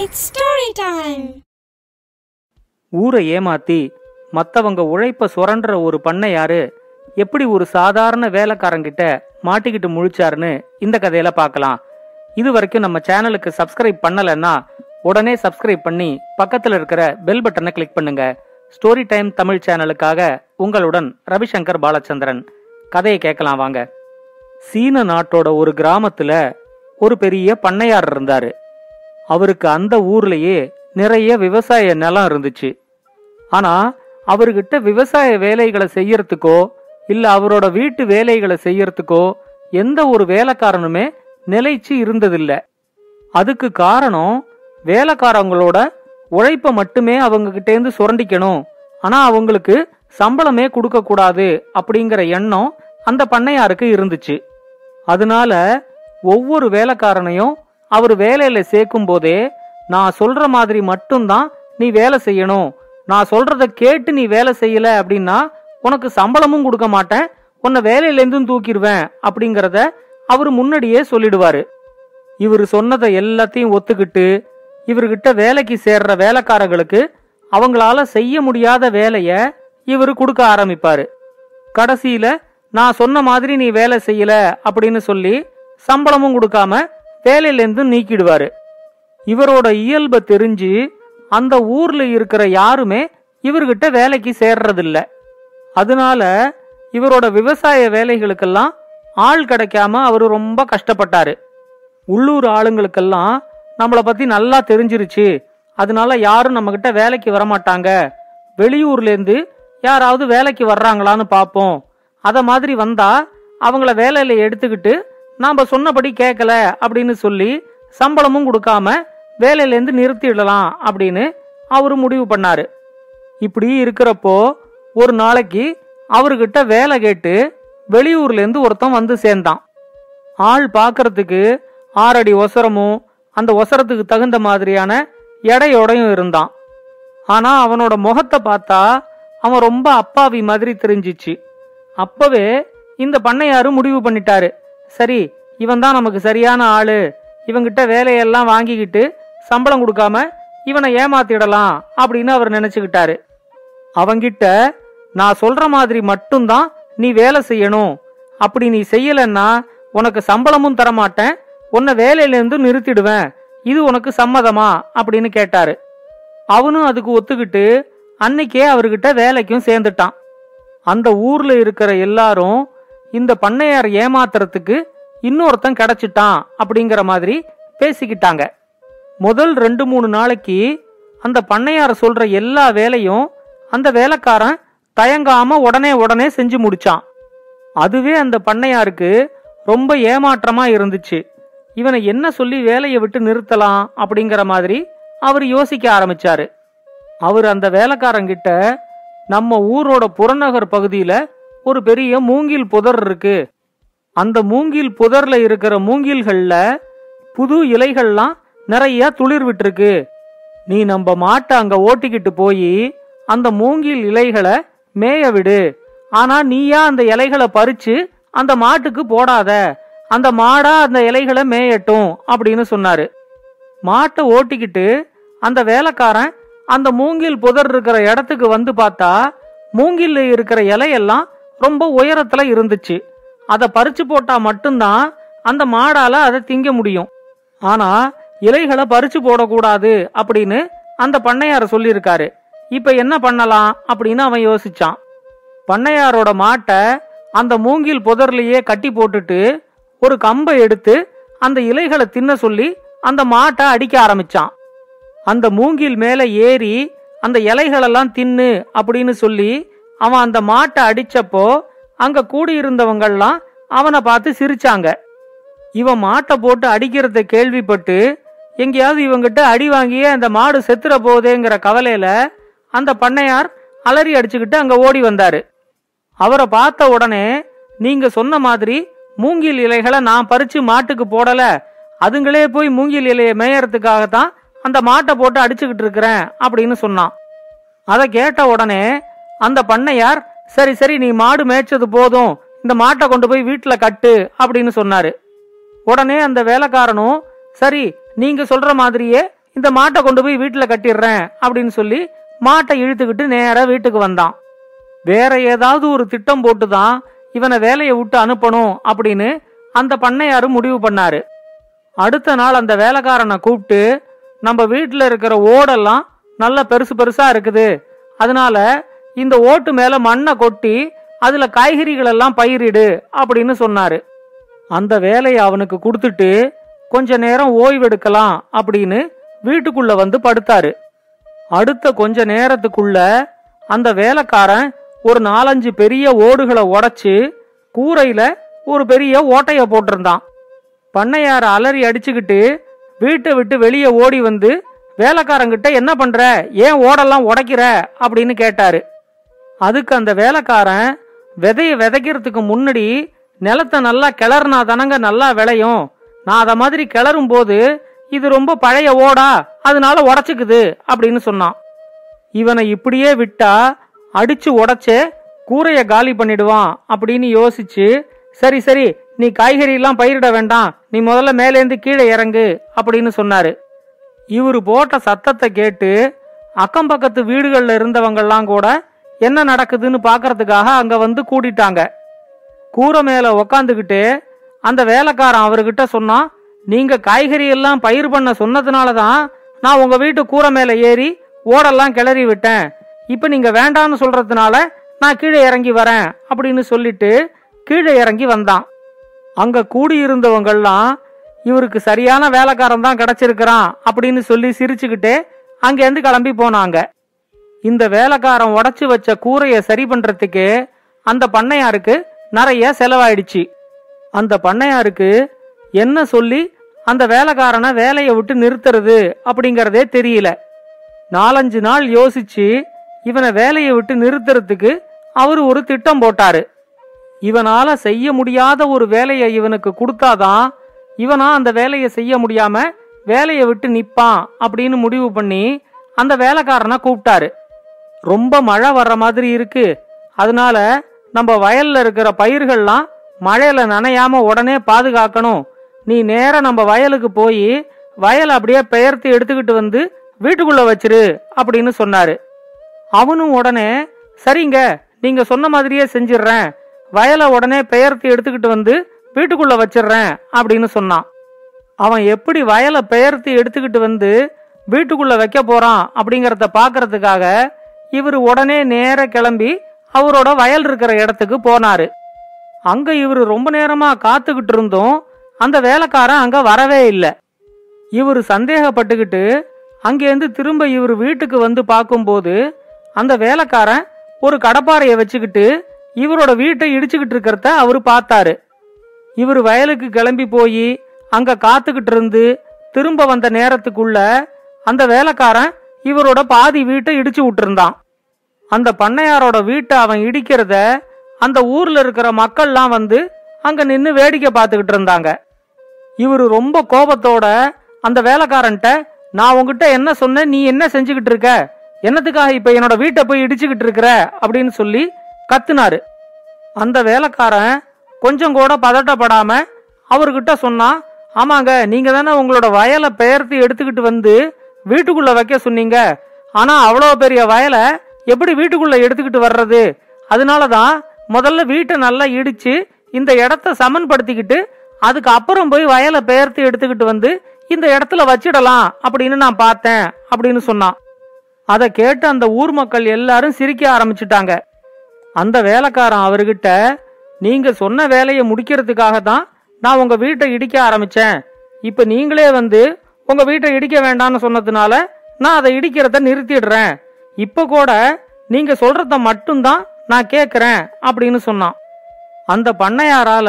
It's story time ஊரை ஏமாத்தி மத்தவங்க உழைப்ப சுரண்ட ஒரு பண்ணையாரு எப்படி ஒரு சாதாரண வேலைக்காரங்கிட்ட மாட்டிக்கிட்டு முழிச்சாருன்னு இந்த கதையில பார்க்கலாம். இது வரைக்கும் நம்ம சேனலுக்கு சப்ஸ்கிரைப் பண்ணலைன்னா உடனே சப்ஸ்கிரைப் பண்ணி பக்கத்துல இருக்கிற பெல் பட்டனை கிளிக் பண்ணுங்க. ஸ்டோரி டைம் தமிழ் சேனலுக்காக உங்களுடன் ரவிசங்கர் பாலச்சந்திரன். கதையை கேட்கலாம் வாங்க. சீன நாட்டோட ஒரு கிராமத்துல ஒரு பெரிய பண்ணையார் இருந்தாரு. அவருக்கு அந்த ஊர்லயே நிறைய விவசாய நிலம் இருந்துச்சு. ஆனா அவர்கிட்ட விவசாய வேலைகளை செய்யறதுக்கோ இல்ல அவரோட வீட்டு வேலைகளை செய்யறதுக்கோ எந்த ஒரு வேலைக்காரனுமே நிலைச்சு இருந்ததில்ல. அதுக்கு காரணம் வேலைக்காரங்களோட உழைப்ப மட்டுமே அவங்க இருந்து சுரண்டிக்கணும். ஆனா அவங்களுக்கு சம்பளமே கொடுக்க கூடாது அப்படிங்கிற எண்ணம் அந்த பண்ணையாருக்கு இருந்துச்சு. அதனால ஒவ்வொரு வேலைக்காரனையும் அவர் வேலையில சேர்க்கும் போதே நான் சொல்ற மாதிரி மட்டும்தான் நீ வேலை செய்யணும். நான் சொல்றத கேட்டு நீ வேலை செய்யல அப்படின்னா உனக்கு சம்பளமும் கொடுக்க மாட்டேன். உன்னை வேலையிலேருந்தும் தூக்கிடுவேன் அப்படிங்கிறத அவர் முன்னாடியே சொல்லிடுவாரு. இவர் சொன்னதை எல்லாத்தையும் ஒத்துக்கிட்டு இவர்கிட்ட வேலைக்கு சேர்ற வேலைக்காரங்களுக்கு அவங்களால செய்ய முடியாத வேலைய இவர் கொடுக்க ஆரம்பிப்பாரு. கடைசியில நான் சொன்ன மாதிரி நீ வேலை செய்யல அப்படின்னு சொல்லி சம்பளமும் கொடுக்காம வேலையிலேருந்து நீக்கிடுவார். நீக்கிடுவாரு இவரோட இயல்பை தெரிஞ்சு அந்த ஊர்ல இருக்கிற யாருமே இவர்கிட்ட வேலைக்கு சேர்றதில்ல. அதனால இவரோட விவசாய வேலைகளுக்கெல்லாம் ஆள் கிடைக்காம அவர் ரொம்ப கஷ்டப்பட்டாரு. உள்ளூர் ஆளுங்களுக்கெல்லாம் நம்மளை பத்தி நல்லா தெரிஞ்சிருச்சு. அதனால யாரும் நம்ம கிட்ட வேலைக்கு வரமாட்டாங்க. வெளியூர்லேருந்து யாராவது வேலைக்கு வர்றாங்களான்னு பார்ப்போம். அத மாதிரி வந்தா அவங்கள வேலையில எடுத்துக்கிட்டு நாம சொன்னபடி கேட்கல அப்படின்னு சொல்லி சம்பளமும் கொடுக்காம வேலையிலேருந்து நிறுத்திடலாம் அப்படின்னு அவரு முடிவு பண்ணாரு. இப்படி இருக்கிறப்போ ஒரு நாளைக்கு அவர்கிட்ட வேலை கேட்டு வெளியூர்லேருந்து ஒருத்தன் வந்து சேர்ந்தான். ஆள் பார்க்கறதுக்கு ஆறடி ஒசரமும் அந்த ஒசரத்துக்கு தகுந்த மாதிரியான எடையோடையும் இருந்தான். ஆனா அவனோட முகத்தை பார்த்தா அவன் ரொம்ப அப்பாவி மாதிரி தெரிஞ்சிச்சு. அப்பவே இந்த பண்ணையாரு முடிவு பண்ணிட்டாரு. சரி இவன் தான் நமக்கு சரியான ஆளு. இவங்கிட்ட வேலையெல்லாம் வாங்கிக்கிட்டு சம்பளம் கொடுக்காம இவனை ஏமாத்திடலாம் அப்படின்னு அவர் நினைச்சுக்கிட்டாரு. அவங்கிட்ட நான் சொல்ற மாதிரி மட்டும்தான் நீ வேலை செய்யணும். அப்படி நீ செய்யலன்னா உனக்கு சம்பளமும் தரமாட்டேன். உன்னை வேலையிலேருந்து நிறுத்திடுவேன். இது உனக்கு சம்மதமா? அப்படின்னு கேட்டாரு. அவனும் அதுக்கு ஒத்துக்கிட்டு அன்னைக்கே அவர்கிட்ட வேலைக்கும் சேர்ந்துட்டான். அந்த ஊர்ல இருக்கிற எல்லாரும் இந்த பண்ணையார் ஏமாத்துறதுக்கு இன்னொருத்தன் கிடைச்சிட்டான் அப்படிங்கிற மாதிரி பேசிக்கிட்டாங்க. முதல் ரெண்டு மூணு நாளைக்கு அந்த பண்ணையார் சொல்ற எல்லா வேலையும் அந்த வேலைக்காரன் தயங்காம உடனே உடனே செஞ்சு முடிச்சான். அதுவே அந்த பண்ணையாருக்கு ரொம்ப ஏமாற்றமா இருந்துச்சு. இவனை என்ன சொல்லி வேலையை விட்டு நிறுத்தலாம் அப்படிங்கிற மாதிரி அவர் யோசிக்க ஆரம்பிச்சாரு. அவர் அந்த வேலைக்காரங்கிட்ட நம்ம ஊரோட புறநகர் பகுதியில ஒரு பெரிய மூங்கில் புதர் இருக்கு. அந்த மூங்கில் புதர்ல இருக்கிற மூங்கில்கள்ல புது இலைகள்லாம் நிறைய துளிர் விட்டுருக்கு. நீ நம்ம மாட்டை அங்க ஓட்டிக்கிட்டு போய் அந்த மூங்கில் இலைகளை மேய விடு. ஆனா நீயா அந்த இலைகளை பறிச்சு அந்த மாட்டுக்கு போடாத. அந்த மாடா அந்த இலைகளை மேயட்டும் அப்படின்னு சொன்னாரு. மாட்டை ஓட்டிக்கிட்டு அந்த வேலைக்காரன் அந்த மூங்கில் புதர் இருக்கிற இடத்துக்கு வந்து பார்த்தா மூங்கில் இருக்கிற இலையெல்லாம் ரொம்ப உயரத்துல இருந்துச்சு. அதை பறிச்சு போட்டா மட்டும்தான் அந்த மாடால அதை திங்க முடியும். ஆனா இலைகளை பறிச்சு போடக்கூடாது அப்படின்னு அந்த பண்ணையார சொல்லியிருக்காரு. இப்ப என்ன பண்ணலாம் அப்படின்னு அவன் யோசிச்சான். பண்ணையாரோட மாட்டை அந்த மூங்கில் புதர்லயே கட்டி போட்டுட்டு ஒரு கம்பை எடுத்து அந்த இலைகளை தின்ன சொல்லி அந்த மாட்டை அடிக்க ஆரம்பிச்சான். அந்த மூங்கில் மேல ஏறி அந்த இலைகளெல்லாம் தின்னு அப்படின்னு சொல்லி அவன் அந்த மாட்டை அடிச்சப்போ அங்க கூடியிருந்தவங்கெல்லாம் அவனை பார்த்து சிரிச்சாங்க. இவன் மாட்டை போட்டு அடிக்கிறத கேள்விப்பட்டு எங்கேயாவது இவங்கிட்ட அடி வாங்கியே அந்த மாடு செத்துற போதேங்கிற கவலையில அந்த பண்ணையார் அலறி அடிச்சுக்கிட்டு அங்க ஓடி வந்தாரு. அவரை பார்த்த உடனே நீங்க சொன்ன மாதிரி மூங்கில் இலைகளை நான் பறிச்சு மாட்டுக்கு போடல. அதுங்களே போய் மூங்கில் இலையை மேயறதுக்காகத்தான் அந்த மாட்டை போட்டு அடிச்சுக்கிட்டு இருக்கிறேன் அப்படின்னு சொன்னான். அதை கேட்ட உடனே அந்த பண்ணையார் சரி சரி நீ மாடு மேய்ச்சது போதும். இந்த மாட்டை கொண்டு போய் வீட்டில் கட்டு அப்படின்னு சொன்னாரு. உடனே அந்த வேலைக்காரனும் சரி நீங்க சொல்ற மாதிரியே இந்த மாட்டை கொண்டு போய் வீட்டில் கட்டிடுறேன் அப்படின்னு சொல்லி மாட்டை இழுத்துக்கிட்டு நேராக வீட்டுக்கு வந்தான். வேற ஏதாவது ஒரு திட்டம் போட்டுதான் இவனை வேலையை விட்டு அனுப்பணும் அப்படின்னு அந்த பண்ணையாரும் முடிவு பண்ணாரு. அடுத்த நாள் அந்த வேலைக்காரனை கூப்பிட்டு நம்ம வீட்டில் இருக்கிற ஓடெல்லாம் நல்ல பெருசு பெருசா இருக்குது. அதனால இந்த ஓட்டு மேல மண்ணை கொட்டி அதுல காய்கறிகள் எல்லாம் பயிரிடு அப்படின்னு சொன்னாரு. அந்த வேலையை அவனுக்கு கொடுத்துட்டு கொஞ்ச நேரம் ஓய்வெடுக்கலாம் அப்படின்னு வீட்டுக்குள்ள வந்து படுத்தாரு. அடுத்த கொஞ்ச நேரத்துக்குள்ள அந்த வேலைக்காரன் ஒரு நாலஞ்சு பெரிய ஓடுகளை உடைச்சு கூரையில ஒரு பெரிய ஓட்டைய போட்டிருந்தான். பண்ணையார அலறி அடிச்சுக்கிட்டு வீட்டை விட்டு வெளியே ஓடி வந்து வேலைக்காரங்கிட்ட என்ன பண்ற? ஏன் ஓடெல்லாம் உடைக்கிற? அப்படின்னு கேட்டாரு. அதுக்கு அந்த வேலைக்காரன் விதைய விதைக்கிறதுக்கு முன்னாடி நிலத்தை நல்லா கிளறுனா தானங்க நல்லா விளையும். நான் அத மாதிரி கிளறும் போது இது ரொம்ப பழைய ஓடா அதனால உடச்சிக்குது அப்படின்னு சொன்னான். இவனை இப்படியே விட்டா அடிச்சு உடச்சே கூரைய காலி பண்ணிடுவான் அப்படின்னு யோசிச்சு சரி சரி நீ காய்கறி எல்லாம் பயிரிட வேண்டாம் நீ முதல்ல மேலேந்து கீழே இறங்கு அப்படின்னு சொன்னாரு. இவரு போட்ட சத்தத்தை கேட்டு அக்கம் பக்கத்து வீடுகளில் இருந்தவங்கெல்லாம் கூட என்ன நடக்குதுன்னு பாக்குறதுக்காக அங்க வந்து கூட்டிட்டாங்க கூரை மேல உக்காந்துக்கிட்டு அந்த வேலைக்காரன் அவர்கிட்ட சொன்னான் நீங்க காய்கறி எல்லாம் பயிர் பண்ண சொன்னதுனால தான் நான் உங்க வீட்டு கூரை மேல ஏறி ஓடெல்லாம் கிளறி விட்டேன். இப்ப நீங்க வேண்டான்னு சொல்றதுனால நான் கீழே இறங்கி வரேன் அப்படின்னு சொல்லிட்டு கீழே இறங்கி வந்தான். அங்க கூடியிருந்தவங்கெல்லாம் இவருக்கு சரியான வேலைக்காரன் தான் கிடைச்சிருக்கிறான் அப்படின்னு சொல்லி சிரிச்சுக்கிட்டே அங்கேருந்து கிளம்பி போனாங்க. இந்த வேலைக்காரன் உடச்சி வச்ச கூரைய சரி பண்றதுக்கு அந்த பண்ணையாருக்கு நிறைய செலவாயிடுச்சு. அந்த பண்ணையாருக்கு என்ன சொல்லி அந்த வேலைக்காரனை வேலையை விட்டு நிறுத்துறது அப்படிங்கறதே தெரியல. நாலஞ்சு நாள் யோசிச்சு இவனை வேலையை விட்டு நிறுத்துறதுக்கு அவரு ஒரு திட்டம் போட்டாரு. இவனால செய்ய முடியாத ஒரு வேலையை இவனுக்கு கொடுத்தாதான் இவனா அந்த வேலையை செய்ய முடியாம வேலையை விட்டு நிப்பான் அப்படின்னு முடிவு பண்ணி அந்த வேலைக்காரனை கூப்பிட்டாரு. ரொம்ப மழை வர்ற மாதிரி இருக்கு. அதனால நம்ம வயல்ல இருக்கிற பயிர்கள்லாம் மழையில நனையாம உடனே பாதுகாக்கணும். நீ நேர நம்ம வயலுக்கு போய் வயல் அப்படியே பெயர்த்து எடுத்துக்கிட்டு வந்து வீட்டுக்குள்ள வச்சிரு அப்படின்னு சொன்னாரு. அவனும் உடனே சரிங்க நீங்க சொன்ன மாதிரியே செஞ்சிடுறேன் வயலை உடனே பெயர்த்து எடுத்துக்கிட்டு வந்து வீட்டுக்குள்ள வச்சிடுறேன் அப்படின்னு சொன்னான். அவன் எப்படி வயலை பெயர்த்து எடுத்துக்கிட்டு வந்து வீட்டுக்குள்ள வைக்க போறான் அப்படிங்கறத பாக்குறதுக்காக இவர் உடனே நேர கிளம்பி அவரோட வயல் இருக்கிற இடத்துக்கு போனாரு. அங்க இவர் ரொம்ப நேரமா காத்துக்கிட்டு இருந்தும் அந்த வேலைக்காரன் அங்க வரவே இல்லை. இவர் சந்தேகப்பட்டுக்கிட்டு அங்கேருந்து திரும்ப இவர் வீட்டுக்கு வந்து பார்க்கும்போது அந்த வேலைக்காரன் ஒரு கடப்பாறைய வச்சுக்கிட்டு இவரோட வீட்டை இடிச்சுக்கிட்டு இருக்கிறத அவரு பார்த்தாரு. இவர் வயலுக்கு கிளம்பி போய் அங்க காத்துக்கிட்டு இருந்து திரும்ப வந்த நேரத்துக்குள்ள அந்த வேலைக்காரன் இவரோட பாதி வீட்டை இடிச்சு விட்டுருந்தான். அந்த பண்ணையாரோட வீட்டை அவன் இடிக்கிறத அந்த ஊர்ல இருக்கிற மக்கள்லாம் வந்து அங்க நின்று வேடிக்கை பார்த்துக்கிட்டு இருந்தாங்க. இவர் ரொம்ப கோபத்தோட அந்த வேலைக்காரன்ட்ட நான் உங்ககிட்ட என்ன சொன்னேன்? நீ என்ன செஞ்சுக்கிட்டு இருக்க? என்னத்துக்காக இப்ப என்னோட வீட்டை போய் இடிச்சுக்கிட்டு இருக்கிற? அப்படின்னு சொல்லி கத்துனாரு. அந்த வேலைக்காரன் கொஞ்சம் கூட பதட்டப்படாம அவர்கிட்ட சொன்னா ஆமாங்க நீங்க தானே உங்களோட வயலை பெயர்த்து எடுத்துக்கிட்டு வந்து வீட்டுக்குள்ள வைக்க சொன்னீங்க. ஆனா அவ்வளோ பெரிய வயலை எப்படி வீட்டுக்குள்ள எடுத்துக்கிட்டு வர்றது? அதனாலதான் முதல்ல வீட்டை நல்லா இடிச்சு இந்த இடத்த சமன்படுத்திக்கிட்டு அதுக்கு அப்புறம் போய் வயலை பெயர்த்து எடுத்துக்கிட்டு வந்து இந்த இடத்துல வச்சிடலாம் அப்படின்னு நான் பார்த்தேன் அப்படின்னு சொன்னான். அதை கேட்டு அந்த ஊர் மக்கள் எல்லாரும் சிரிக்க ஆரம்பிச்சிட்டாங்க. அந்த வேலைக்காரன் அவர்கிட்ட நீங்க சொன்ன வேலையை முடிக்கிறதுக்காக தான் நான் உங்க வீட்டை இடிக்க ஆரம்பிச்சேன். இப்ப நீங்களே வந்து உங்க வீட்டை இடிக்க வேண்டாம்னு சொன்னதுனால நான் அதை இடிக்கிறத நிறுத்திடுறேன். இப்ப கூட நீங்க சொல்றத மட்டும்தான் நான் கேக்குறேன் அப்படின்னு சொன்னான். அந்த பண்ணையாரால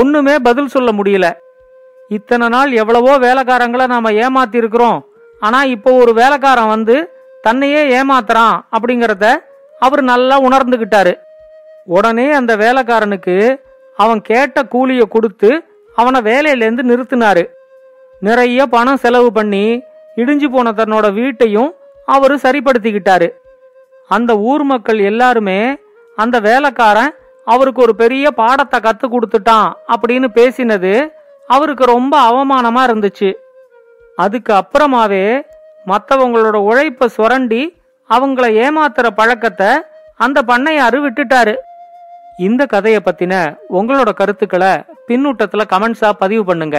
ஒண்ணுமே பதில் சொல்ல முடியல. இத்தனை நாள் எவ்வளவோ வேலைக்காரங்களை நாம ஏமாத்தி இருக்கிறோம் ஆனா இப்போ ஒரு வேலைக்காரன் வந்து தன்னையே ஏமாத்துறான் அப்படிங்கறத அவர் நல்லா உணர்ந்துகிட்டாரு. உடனே அந்த வேலைக்காரனுக்கு அவன் கேட்ட கூலியை கொடுத்து அவனை வேலையிலேருந்து நிறுத்தினாரு. நிறைய பணம் செலவு பண்ணி இடிஞ்சு போன தன்னோட வீட்டையும் அவர் சரிப்படுத்திக்கிட்டாரு. அந்த ஊர் மக்கள் எல்லாருமே அந்த வேலைக்காரன் அவருக்கு ஒரு பெரிய பாடத்தை கத்து கொடுத்துட்டான் அப்படின்னு பேசினது அவருக்கு ரொம்ப அவமானமா இருந்துச்சு. அதுக்கு அப்புறமாவே மற்றவங்களோட உழைப்பை சுரண்டி அவங்கள ஏமாத்துற பழக்கத்தை அந்த பண்ணையாரு விட்டுட்டாரு. இந்த கதையை பத்தின உங்களோட கருத்துக்களை பின்னூட்டத்துல கமெண்ட்ஸா பதிவு பண்ணுங்க.